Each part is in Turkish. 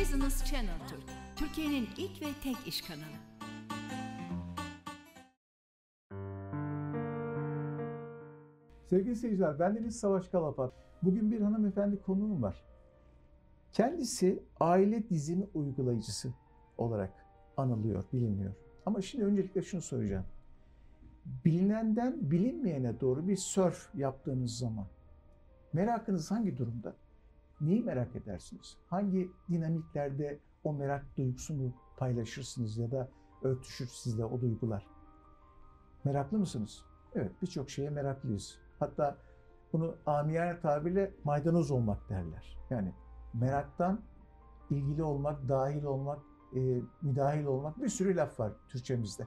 Business Channel Türk, Türkiye'nin ilk ve tek iş kanalı. Sevgili seyirciler, bendeniz Savaş Kalapat. Bugün bir hanımefendi konuğum var. Kendisi aile dizimi uygulayıcısı olarak anılıyor, biliniyor. Ama şimdi öncelikle şunu soracağım. Bilinenden bilinmeyene doğru bir surf yaptığınız zaman merakınız hangi durumda? Neyi merak edersiniz? Hangi dinamiklerde o merak duygusunu paylaşırsınız ya da örtüşür sizle o duygular? Meraklı mısınız? Evet, birçok şeye meraklıyız. Hatta bunu amiyane tabirle maydanoz olmak derler. Yani meraktan ilgili olmak, dahil olmak, e, müdahil olmak bir sürü laf var Türkçemizde.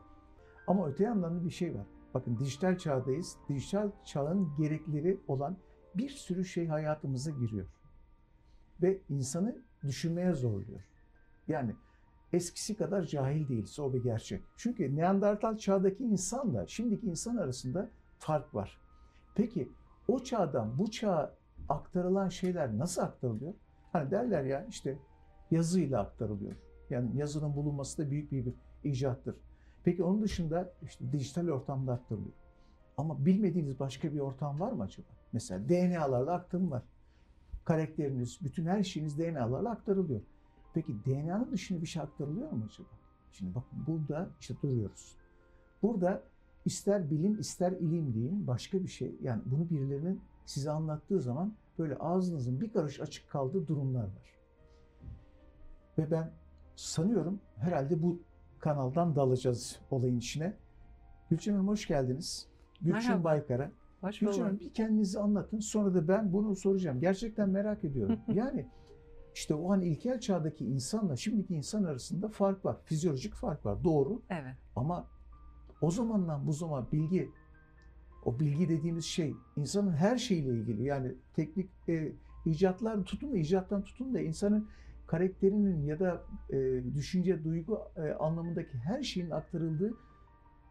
Ama öte yandan da bir şey var. Bakın dijital çağdayız. Dijital çağın gerekleri olan bir sürü şey hayatımıza giriyor. Ve insanı düşünmeye zorluyor. Yani eskisi kadar cahil değiliz. O bir gerçek. Çünkü Neandertal çağdaki insanla şimdiki insan arasında fark var. Peki o çağdan bu çağa aktarılan şeyler nasıl aktarılıyor? Hani derler ya işte yazıyla aktarılıyor. Yani yazının bulunması da büyük bir, bir icattır. Peki onun dışında işte dijital ortamda aktarılıyor. Ama bilmediğiniz başka bir ortam var mı acaba? Mesela DNA'larla aktarım var. Karakteriniz, bütün her şeyiniz DNA'larla aktarılıyor. Peki DNA'nın dışında bir şey aktarılıyor mu acaba? Şimdi bakın burada işte duruyoruz. Burada ister bilim ister ilim deyin başka bir şey. Yani bunu birilerinin size anlattığı zaman böyle ağzınızın bir karış açık kaldığı durumlar var. Ve ben sanıyorum herhalde bu kanaldan dalacağız olayın içine. Gülçin Hanım hoş geldiniz. Gülçin Merhaba. Baykara. Hoş bulduk. Hanım bir kendinizi anlatın sonra da ben bunu soracağım. Gerçekten merak ediyorum. yani işte o an ilkel çağdaki insanla şimdiki insan arasında fark var. Fizyolojik fark var. Doğru. Evet. Ama o zamandan bu zaman bilgi, o bilgi dediğimiz şey insanın her şeyle ilgili. Yani teknik e, icatlar tutun da icattan tutun da insanın karakterinin ya da e, düşünce, duygu e, anlamındaki her şeyin aktarıldığı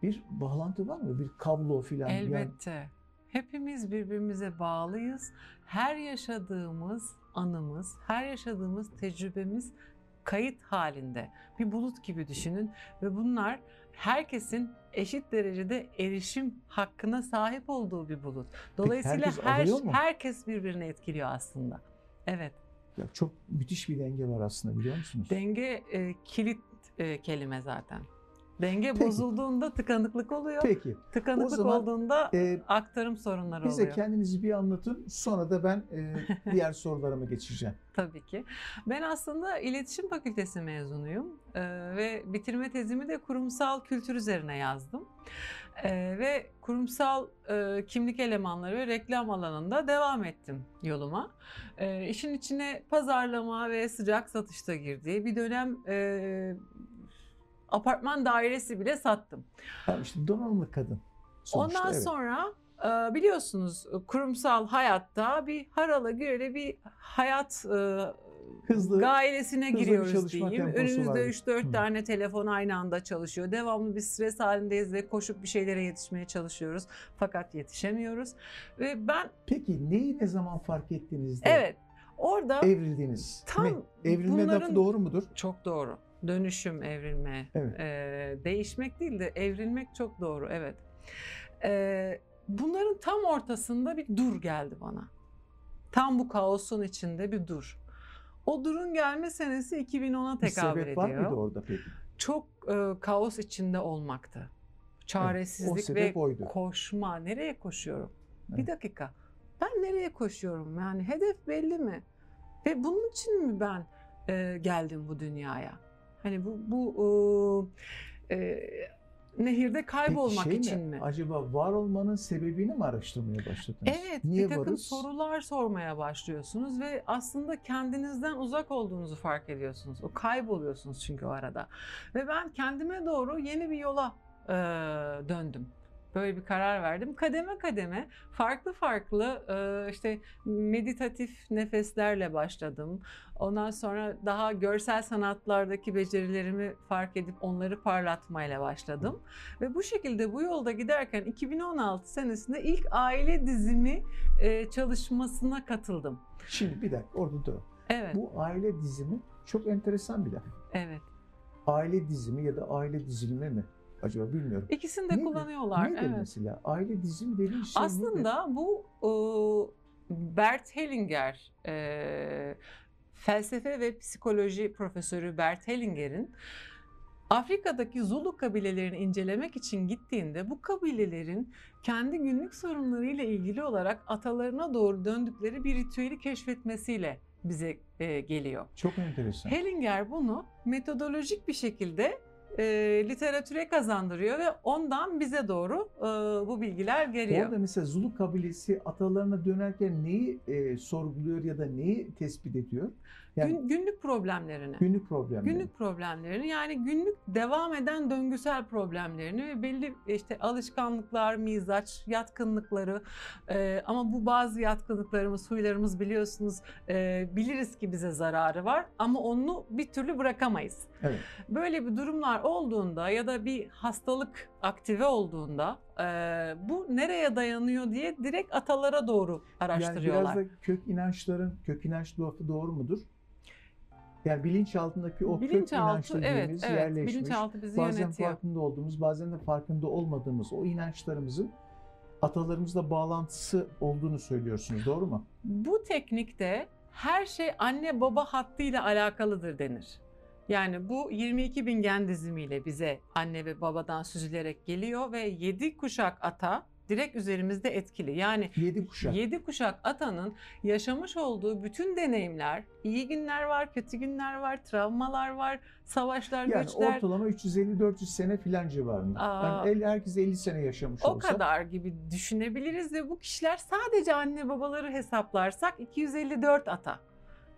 bir bağlantı var mı? Bir kablo filan. Yani Elbette. Hepimiz birbirimize bağlıyız. Her yaşadığımız anımız, her yaşadığımız tecrübemiz kayıt halinde. Bir bulut gibi düşünün ve bunlar herkesin eşit derecede erişim hakkına sahip olduğu bir bulut. Dolayısıyla herkes her herkes birbirini etkiliyor aslında. Evet. ya çok müthiş bir denge var aslında biliyor musunuz? Denge e, kilit e, kelime zaten. Denge Peki. bozulduğunda tıkanıklık oluyor. Peki. Tıkanıklık O zaman, olduğunda E, aktarım sorunları bize oluyor. kendinizi bir anlatın. Sonra da ben e, diğer sorularıma geçeceğim. Tabii ki. Ben aslında iletişim fakültesi mezunuyum Ee, ve bitirme tezimi de kurumsal kültür üzerine yazdım. Ee, ve kurumsal e, kimlik elemanları ve reklam alanında devam ettim yoluma. Ee, işin içine pazarlama ve sıcak satışta girdiği bir dönem e, apartman dairesi bile sattım. Ha, işte donanımlı kadın. Sonuçta, Ondan evet. sonra e, biliyorsunuz kurumsal hayatta bir harala göre bir hayat e, Hızlı- gailesine hızlı giriyoruz diyeyim. Önümüzde var. 3-4 Hı. tane telefon aynı anda çalışıyor. Devamlı bir stres halindeyiz ve koşup bir şeylere yetişmeye çalışıyoruz. Fakat yetişemiyoruz. Ve ben Peki neyi ne zaman fark ettiğinizde evet orada evrildiniz? Tam Mi? Evrilme bunların- lafı doğru mudur? çok doğru. Dönüşüm, evrilme, Evet. Ee, değişmek değil de evrilmek çok doğru, evet. Ee, bunların tam ortasında bir dur geldi bana. Tam bu kaosun içinde bir dur. O durun gelme senesi 2010'a Bir tekabül sebep var mıydı ediyor. orada peki? Çok e, kaos içinde olmaktı. Çaresizlik sebep ve oydu. koşma. Nereye koşuyorum? Bir Evet. dakika. Ben nereye koşuyorum? Yani hedef belli mi? Ve bunun için mi ben e, geldim bu dünyaya? Hani bu bu e, e, nehirde kaybolmak Peki şey için mi? mi? Acaba var olmanın sebebini mi araştırmaya başladınız? Evet, Niye bir takım varız? sorular sormaya başlıyorsunuz ve aslında kendinizden uzak olduğunuzu fark ediyorsunuz. O kayboluyorsunuz çünkü o arada. Ve ben kendime doğru yeni bir yola e, döndüm. Böyle bir karar verdim. Kademe kademe farklı farklı işte meditatif nefeslerle başladım. Ondan sonra daha görsel sanatlardaki becerilerimi fark edip onları parlatmayla başladım. Ve bu şekilde bu yolda giderken 2016 senesinde ilk aile dizimi çalışmasına katıldım. Şimdi bir dakika orada dur. Evet. Bu aile dizimi çok enteresan bir laf. Evet. Aile dizimi ya da aile dizilimi mi? Acaba bilmiyorum. İkisini de Nedir? kullanıyorlar. Nedir evet. mesela? Aile dizimi dediğin şey nedir? Aslında bu e, Bert Hellinger e, felsefe ve psikoloji profesörü Bert Hellinger'in Afrika'daki Zulu kabilelerini incelemek için gittiğinde bu kabilelerin kendi günlük sorunlarıyla ilgili olarak atalarına doğru döndükleri bir ritüeli keşfetmesiyle bize e, geliyor. Çok enteresan. Hellinger bunu metodolojik bir şekilde e, literatüre kazandırıyor ve ondan bize doğru e, bu bilgiler geliyor. Orada mesela Zulu kabilesi atalarına dönerken neyi e, sorguluyor ya da neyi tespit ediyor? Yani Gün- günlük problemlerini. günlük problemleri. Günlük problemlerini yani günlük devam eden döngüsel problemlerini ve belli işte alışkanlıklar, mizaç, yatkınlıkları e, ama bu bazı yatkınlıklarımız, huylarımız biliyorsunuz e, biliriz ki bize zararı var ama onu bir türlü bırakamayız. Evet. Böyle bir durumlar olduğunda ya da bir hastalık aktive olduğunda e, bu nereye dayanıyor diye direkt atalara doğru Yani araştırıyorlar. biraz da kök inançların, kök inanç lafı doğru mudur? Yani bilinçaltındaki o kök bilinçaltı inanç evet dediğimiz evet yerleşmiş. bilinçaltı bizi bazen yönetiyor. farkında olduğumuz, bazen de farkında olmadığımız o inançlarımızın atalarımızla bağlantısı olduğunu söylüyorsunuz. Doğru mu? Bu teknikte her şey anne baba hattıyla alakalıdır denir. Yani bu 22 bin gen dizimiyle bize anne ve babadan süzülerek geliyor ve 7 kuşak ata direkt üzerimizde etkili. Yani Yedi kuşak. 7 kuşak atanın yaşamış olduğu bütün deneyimler, iyi günler var, kötü günler var, travmalar var, savaşlar, yani göçler, ortalama 350-400 sene filan civarında. Aa, yani el, herkes 50 sene yaşamış o olsa. kadar gibi düşünebiliriz ve bu kişiler sadece anne babaları hesaplarsak 254 ata.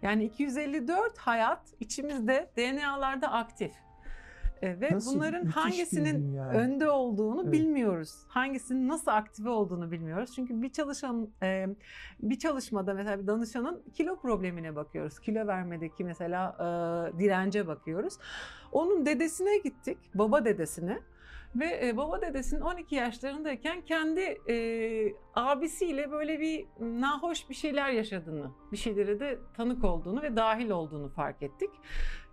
Yani 254 hayat içimizde DNA'larda aktif. E, ve Nasıl bunların hangisinin dünya. önde olduğunu Evet. bilmiyoruz. Hangisinin nasıl aktive olduğunu bilmiyoruz. Çünkü bir çalışan e, bir çalışmada mesela bir danışanın kilo problemine bakıyoruz. Kilo vermedeki mesela e, dirence bakıyoruz. Onun dedesine gittik, baba dedesine. Ve baba dedesinin 12 yaşlarındayken kendi e, abisiyle böyle bir nahoş bir şeyler yaşadığını, bir şeylere de tanık olduğunu ve dahil olduğunu fark ettik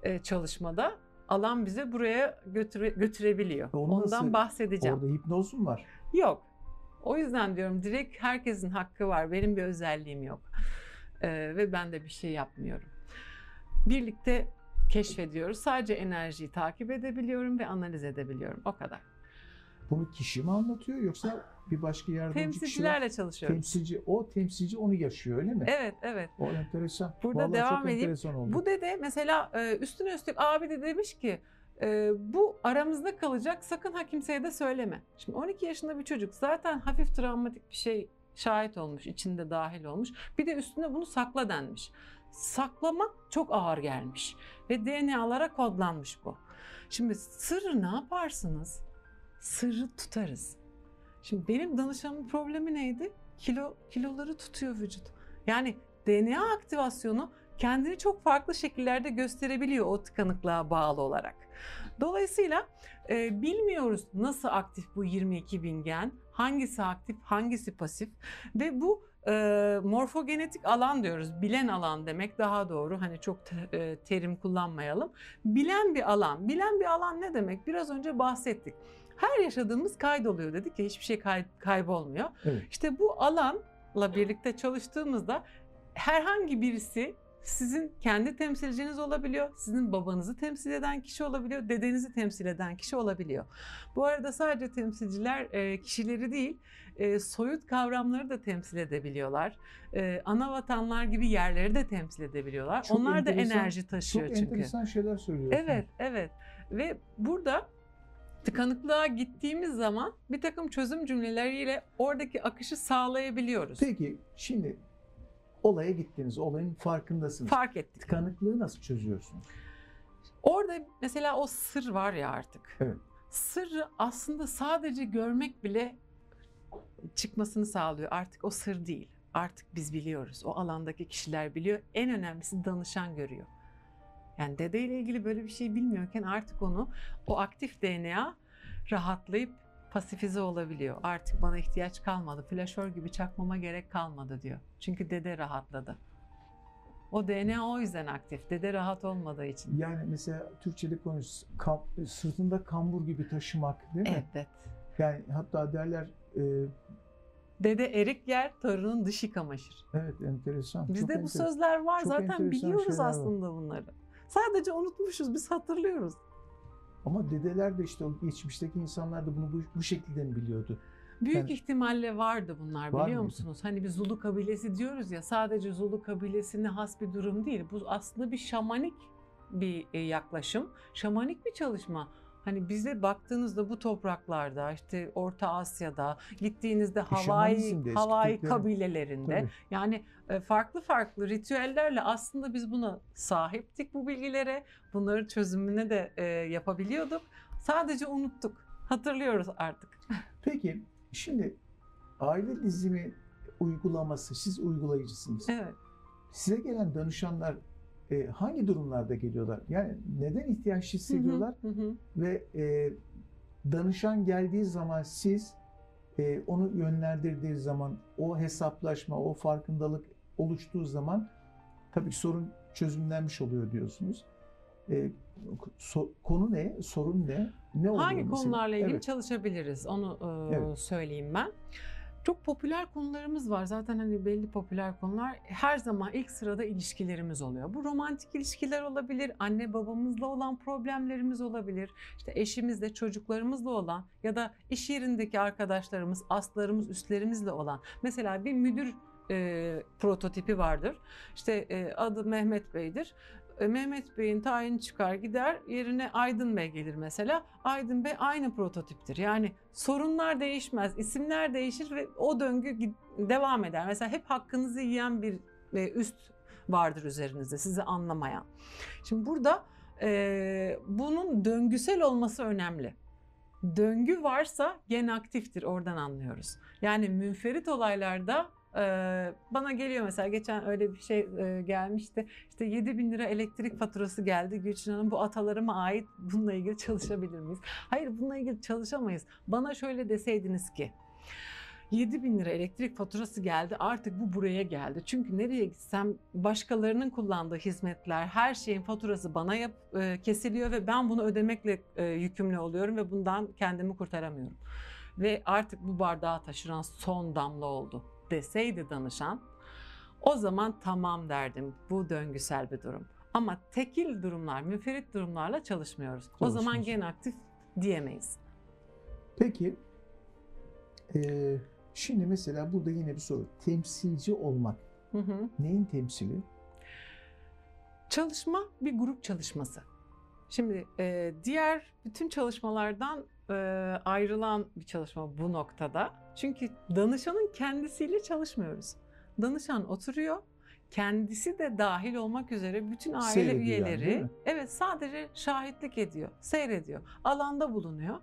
e, çalışmada. Alan bize buraya götüre, götürebiliyor. Onu Ondan nasıl- bahsedeceğim. Orada hipnoz mu var? Yok. O yüzden diyorum direkt herkesin hakkı var. Benim bir özelliğim yok. Ee, ve ben de bir şey yapmıyorum. Birlikte keşfediyoruz. Sadece enerjiyi takip edebiliyorum ve analiz edebiliyorum. O kadar. Bunu kişi mi anlatıyor yoksa bir başka yardımcı? Temsilcilerle çalışıyoruz. Temsilci, o temsilci onu yaşıyor öyle mi? Evet, evet. O enteresan. Burada Vallahi devam çok edeyim. oldu. Bu dede mesela e, üstüne üstlük abi de demiş ki e, bu aramızda kalacak sakın ha kimseye de söyleme. Şimdi 12 yaşında bir çocuk zaten hafif travmatik bir şey şahit olmuş, içinde dahil olmuş. Bir de üstüne bunu sakla denmiş. Saklamak çok ağır gelmiş ve DNA'lara kodlanmış bu. Şimdi sırrı ne yaparsınız? Sırrı tutarız. Şimdi benim danışanımın problemi neydi? Kilo kiloları tutuyor vücut. Yani DNA aktivasyonu kendini çok farklı şekillerde gösterebiliyor o tıkanıklığa bağlı olarak. Dolayısıyla e, bilmiyoruz nasıl aktif bu 22 bin gen, hangisi aktif, hangisi pasif ve bu e, morfogenetik alan diyoruz, bilen alan demek daha doğru. Hani çok te- e, terim kullanmayalım. Bilen bir alan, bilen bir alan ne demek? Biraz önce bahsettik. Her yaşadığımız kaydoluyor dedik ya hiçbir şey kay- kaybolmuyor. Evet. İşte bu alanla birlikte çalıştığımızda herhangi birisi sizin kendi temsilciniz olabiliyor, sizin babanızı temsil eden kişi olabiliyor, dedenizi temsil eden kişi olabiliyor. Bu arada sadece temsilciler e, kişileri değil, e, soyut kavramları da temsil edebiliyorlar. E, ana vatanlar gibi yerleri de temsil edebiliyorlar. Çok Onlar da enerji taşıyor Çok çünkü. enteresan şeyler söylüyorsun. Evet, evet. Ve burada tıkanıklığa gittiğimiz zaman bir takım çözüm cümleleriyle oradaki akışı sağlayabiliyoruz. Peki şimdi olaya gittiniz, olayın farkındasınız. Fark ettik. Tıkanıklığı nasıl çözüyorsunuz? Orada mesela o sır var ya artık. Evet. Sırrı aslında sadece görmek bile çıkmasını sağlıyor. Artık o sır değil. Artık biz biliyoruz. O alandaki kişiler biliyor. En önemlisi danışan görüyor. Yani dedeyle ilgili böyle bir şey bilmiyorken artık onu o aktif DNA rahatlayıp pasifize olabiliyor. Artık bana ihtiyaç kalmadı. Flaşör gibi çakmama gerek kalmadı diyor. Çünkü dede rahatladı. O DNA o yüzden aktif. Dede rahat olmadığı için. Yani mesela Türkçe'de konuşuyoruz. Kam, sırtında kambur gibi taşımak değil mi? Evet. Yani hatta derler e, Dede erik yer, torunun dışı kamaşır. evet enteresan. Bizde bu enter- sözler var. çok Zaten enteresan biliyoruz şeyler var. aslında bunları. Sadece unutmuşuz. Biz hatırlıyoruz. Ama dedeler de işte o geçmişteki insanlar da bunu bu, bu şekilde mi biliyordu? Büyük Yani- ihtimalle vardı bunlar Var biliyor mıydı? musunuz? Hani bir Zulu kabilesi diyoruz ya sadece Zulu kabilesine has bir durum değil. Bu aslında bir şamanik bir e, yaklaşım. Şamanik bir çalışma. Hani bize baktığınızda bu topraklarda işte Orta Asya'da gittiğinizde Hawaii, Hawaii kabilelerinde Tabii. yani e, farklı farklı ritüellerle aslında biz buna sahiptik bu bilgilere. Bunları çözümüne de e, yapabiliyorduk. Sadece unuttuk. Hatırlıyoruz artık. Peki şimdi aile dizimi uygulaması, siz uygulayıcısınız. Evet. Size gelen danışanlar e, hangi durumlarda geliyorlar? Yani neden ihtiyaç hissediyorlar? Hı hı, hı. Ve e, danışan geldiği zaman siz e, onu yönlendirdiği zaman o hesaplaşma, o farkındalık oluştuğu zaman tabii ki sorun çözümlenmiş oluyor diyorsunuz. E, so- konu ne? Sorun ne? Ne oluyor Hangi mesela? konularla ilgili Evet. çalışabiliriz onu e, Evet. söyleyeyim ben. Çok popüler konularımız var. Zaten hani belli popüler konular. Her zaman ilk sırada ilişkilerimiz oluyor. Bu romantik ilişkiler olabilir, anne babamızla olan problemlerimiz olabilir. İşte eşimizle, çocuklarımızla olan ya da iş yerindeki arkadaşlarımız, aslarımız, üstlerimizle olan. Mesela bir müdür e, prototipi vardır. İşte e, adı Mehmet Bey'dir. E, Mehmet Bey'in tayini çıkar gider yerine Aydın Bey gelir mesela. Aydın Bey aynı prototiptir. Yani sorunlar değişmez, isimler değişir ve o döngü devam eder. Mesela hep hakkınızı yiyen bir e, üst vardır üzerinizde sizi anlamayan. Şimdi burada e, bunun döngüsel olması önemli. Döngü varsa gen aktiftir oradan anlıyoruz. Yani münferit olaylarda bana geliyor mesela geçen öyle bir şey gelmişti. İşte 7 bin lira elektrik faturası geldi Gülçin Hanım bu atalarıma ait bununla ilgili çalışabilir miyiz? Hayır bununla ilgili çalışamayız. Bana şöyle deseydiniz ki 7 bin lira elektrik faturası geldi artık bu buraya geldi. Çünkü nereye gitsem başkalarının kullandığı hizmetler her şeyin faturası bana yap, e, kesiliyor ve ben bunu ödemekle e, yükümlü oluyorum ve bundan kendimi kurtaramıyorum. Ve artık bu bardağı taşıran son damla oldu deseydi danışan o zaman tamam derdim bu döngüsel bir durum. Ama tekil durumlar, müferit durumlarla çalışmıyoruz. O zaman gen aktif diyemeyiz. Peki e, şimdi mesela burada yine bir soru. Temsilci olmak Hı hı. neyin temsili? Çalışma bir grup çalışması. Şimdi e, diğer bütün çalışmalardan e, ayrılan bir çalışma bu noktada. Çünkü danışanın kendisiyle çalışmıyoruz. Danışan oturuyor, kendisi de dahil olmak üzere bütün aile Seyrediyor yani, üyeleri mi? evet sadece şahitlik ediyor, seyrediyor, alanda bulunuyor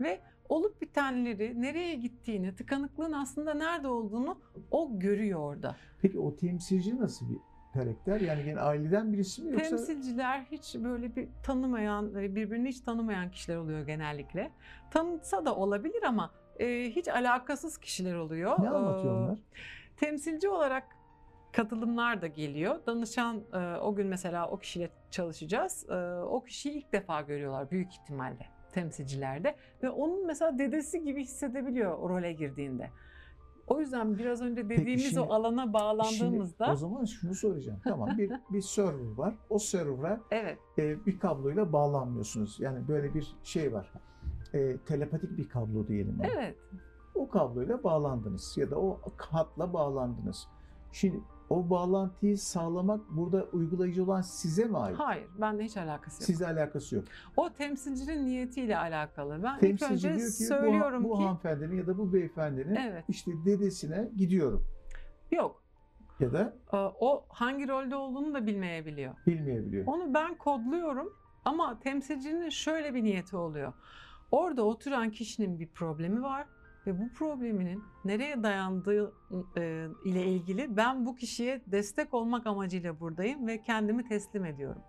ve olup bitenleri, nereye gittiğini, tıkanıklığın aslında nerede olduğunu o görüyor orada. Peki o temsilci nasıl bir karakter? Yani gene aileden birisi mi yoksa Temsilciler hiç böyle bir tanımayan, birbirini hiç tanımayan kişiler oluyor genellikle. Tanıtsa da olabilir ama e, hiç alakasız kişiler oluyor. ne anlatıyor onlar? Temsilci olarak katılımlar da geliyor. Danışan e, o gün mesela o kişiyle çalışacağız. E, o kişiyi ilk defa görüyorlar büyük ihtimalle temsilcilerde ve onun mesela dedesi gibi hissedebiliyor o role girdiğinde. O yüzden biraz önce dediğimiz şimdi- o alana bağlandığımızda Şimdi o zaman şunu soracağım. Tamam bir bir server var. O server'a evet e, bir kabloyla bağlanmıyorsunuz. Yani böyle bir şey var. E, telepatik bir kablo diyelim. evet O kabloyla bağlandınız ya da o hatla bağlandınız. Şimdi o bağlantıyı sağlamak burada uygulayıcı olan size mi ait? hayır bende hiç alakası yok. Sizle alakası yok. O temsilcinin niyetiyle alakalı. Ben ilk Temsilci önce diyor ki söylüyorum bu, bu ki hanımefendinin ya da bu beyefendinin evet işte dedesine gidiyorum yok. ya da Ee, O hangi rolde olduğunu da bilmeyebiliyor. bilmeyebiliyor. Onu ben kodluyorum ama temsilcinin şöyle bir niyeti oluyor. Orada oturan kişinin bir problemi var ve bu probleminin nereye dayandığı e, ile ilgili ben bu kişiye destek olmak amacıyla buradayım ve kendimi teslim ediyorum.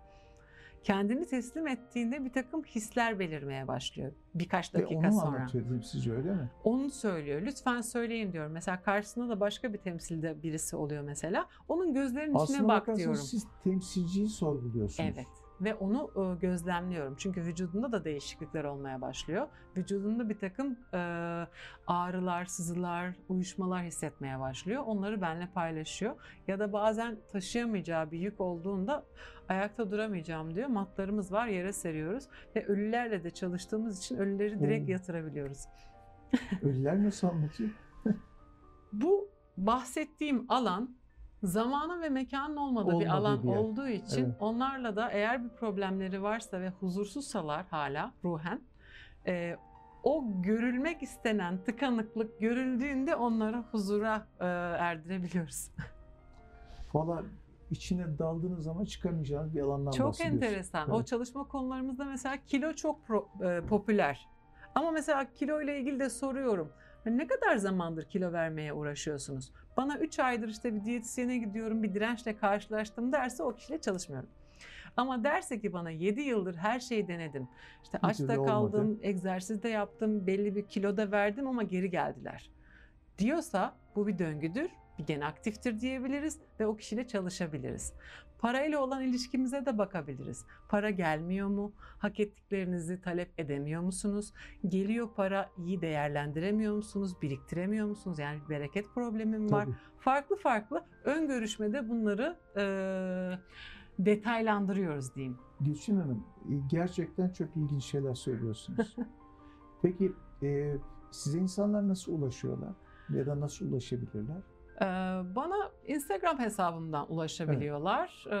Kendini teslim ettiğinde bir takım hisler belirmeye başlıyor birkaç dakika onu sonra. anlatıyor temsilci öyle mi? Onu söylüyor. Lütfen söyleyin diyorum. Mesela karşısında da başka bir temsilde birisi oluyor mesela. Onun gözlerinin içine Aslına bak diyorum. siz temsilciyi sorguluyorsunuz. Evet. Ve onu gözlemliyorum. Çünkü vücudunda da değişiklikler olmaya başlıyor. Vücudunda bir takım ağrılar, sızılar, uyuşmalar hissetmeye başlıyor. Onları benimle paylaşıyor. Ya da bazen taşıyamayacağı bir yük olduğunda ayakta duramayacağım diyor. Matlarımız var, yere seriyoruz. Ve ölülerle de çalıştığımız için ölüleri direkt Oo. yatırabiliyoruz. Ölüler nasıl anlatıyor? Bu bahsettiğim alan zamanın ve mekanın olmadığı bir Olmadığı alan bir yer. olduğu için Evet. onlarla da eğer bir problemleri varsa ve huzursuzsalar hala ruhen e, o görülmek istenen tıkanıklık görüldüğünde onları huzura e, erdirebiliyoruz. Valla içine daldığınız zaman çıkamayacağınız bir alandan Çok bahsediyorsunuz. enteresan. O Evet. çalışma konularımızda mesela kilo çok pro- e, popüler. Ama mesela kilo ile ilgili de soruyorum. Hani Ne kadar zamandır kilo vermeye uğraşıyorsunuz? Bana 3 aydır işte bir diyetisyene gidiyorum, bir dirençle karşılaştım derse o kişiyle çalışmıyorum. Ama derse ki bana 7 yıldır her şeyi denedim. İşte Bir açta türlü olmadı. kaldım, egzersiz de yaptım, belli bir kiloda verdim ama geri geldiler. Diyorsa bu bir döngüdür, bir gen aktiftir diyebiliriz ve o kişiyle çalışabiliriz. Parayla olan ilişkimize de bakabiliriz. Para gelmiyor mu? Hak ettiklerinizi talep edemiyor musunuz? Geliyor para iyi değerlendiremiyor musunuz? Biriktiremiyor musunuz? Yani bir bereket problemim var. Tabii. Farklı farklı ön görüşmede bunları eee, detaylandırıyoruz diyeyim. Gülçin Hanım e, gerçekten çok ilginç şeyler söylüyorsunuz. Peki e, size insanlar nasıl ulaşıyorlar? Ya da nasıl ulaşabilirler? Bana Instagram hesabımdan ulaşabiliyorlar. Ee,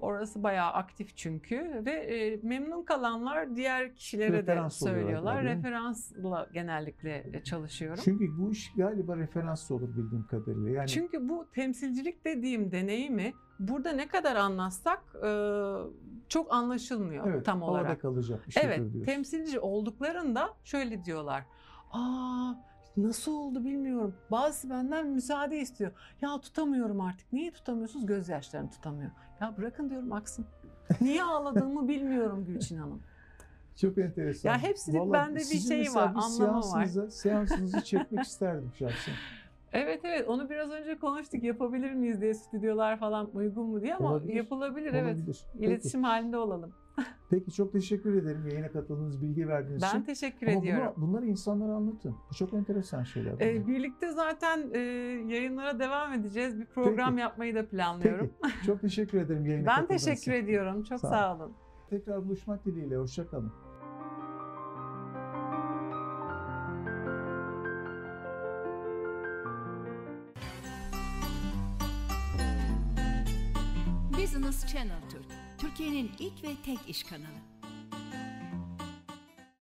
Orası bayağı aktif çünkü ve memnun kalanlar diğer kişilere Referans de söylüyorlar. Referansla genellikle çalışıyorum. Çünkü bu iş galiba referans olur bildiğim kadarıyla. Yani Çünkü bu temsilcilik dediğim deneyimi burada ne kadar anlatsak çok anlaşılmıyor evet, tam olarak. havada kalacak bir şeydir Evet, diyorsun. temsilci olduklarında şöyle diyorlar. Aa nasıl oldu bilmiyorum. Bazısı benden müsaade istiyor. Ya tutamıyorum artık. Niye tutamıyorsunuz? Gözyaşlarını tutamıyor. Ya bırakın diyorum aksın. Niye ağladığımı bilmiyorum Gülçin Hanım. Çok enteresan. Ya hepsinin Vallahi bende bir şeyi var, bir anlamı var. Seansınızı çekmek isterdim şahsen. Evet evet onu biraz önce konuştuk. Yapabilir miyiz diye stüdyolar falan uygun mu diye ama Olabilir, yapılabilir evet. Olabilir. Peki. İletişim halinde olalım. Peki çok teşekkür ederim yayına katıldığınız, bilgi verdiğiniz için. Ben teşekkür Ama ediyorum. bunu- bunları insanlara anlatın. Bu çok enteresan şeyler. bunlar. Ee, birlikte zaten e, yayınlara devam edeceğiz. Bir program Peki. yapmayı da planlıyorum. Peki. Çok teşekkür ederim yayına Ben katıldığınız teşekkür için. ediyorum. Çok Sağ sağ, olun. Tekrar buluşmak dileğiyle. Hoşçakalın. Business Channel Türk, Türkiye'nin ilk ve tek iş kanalı.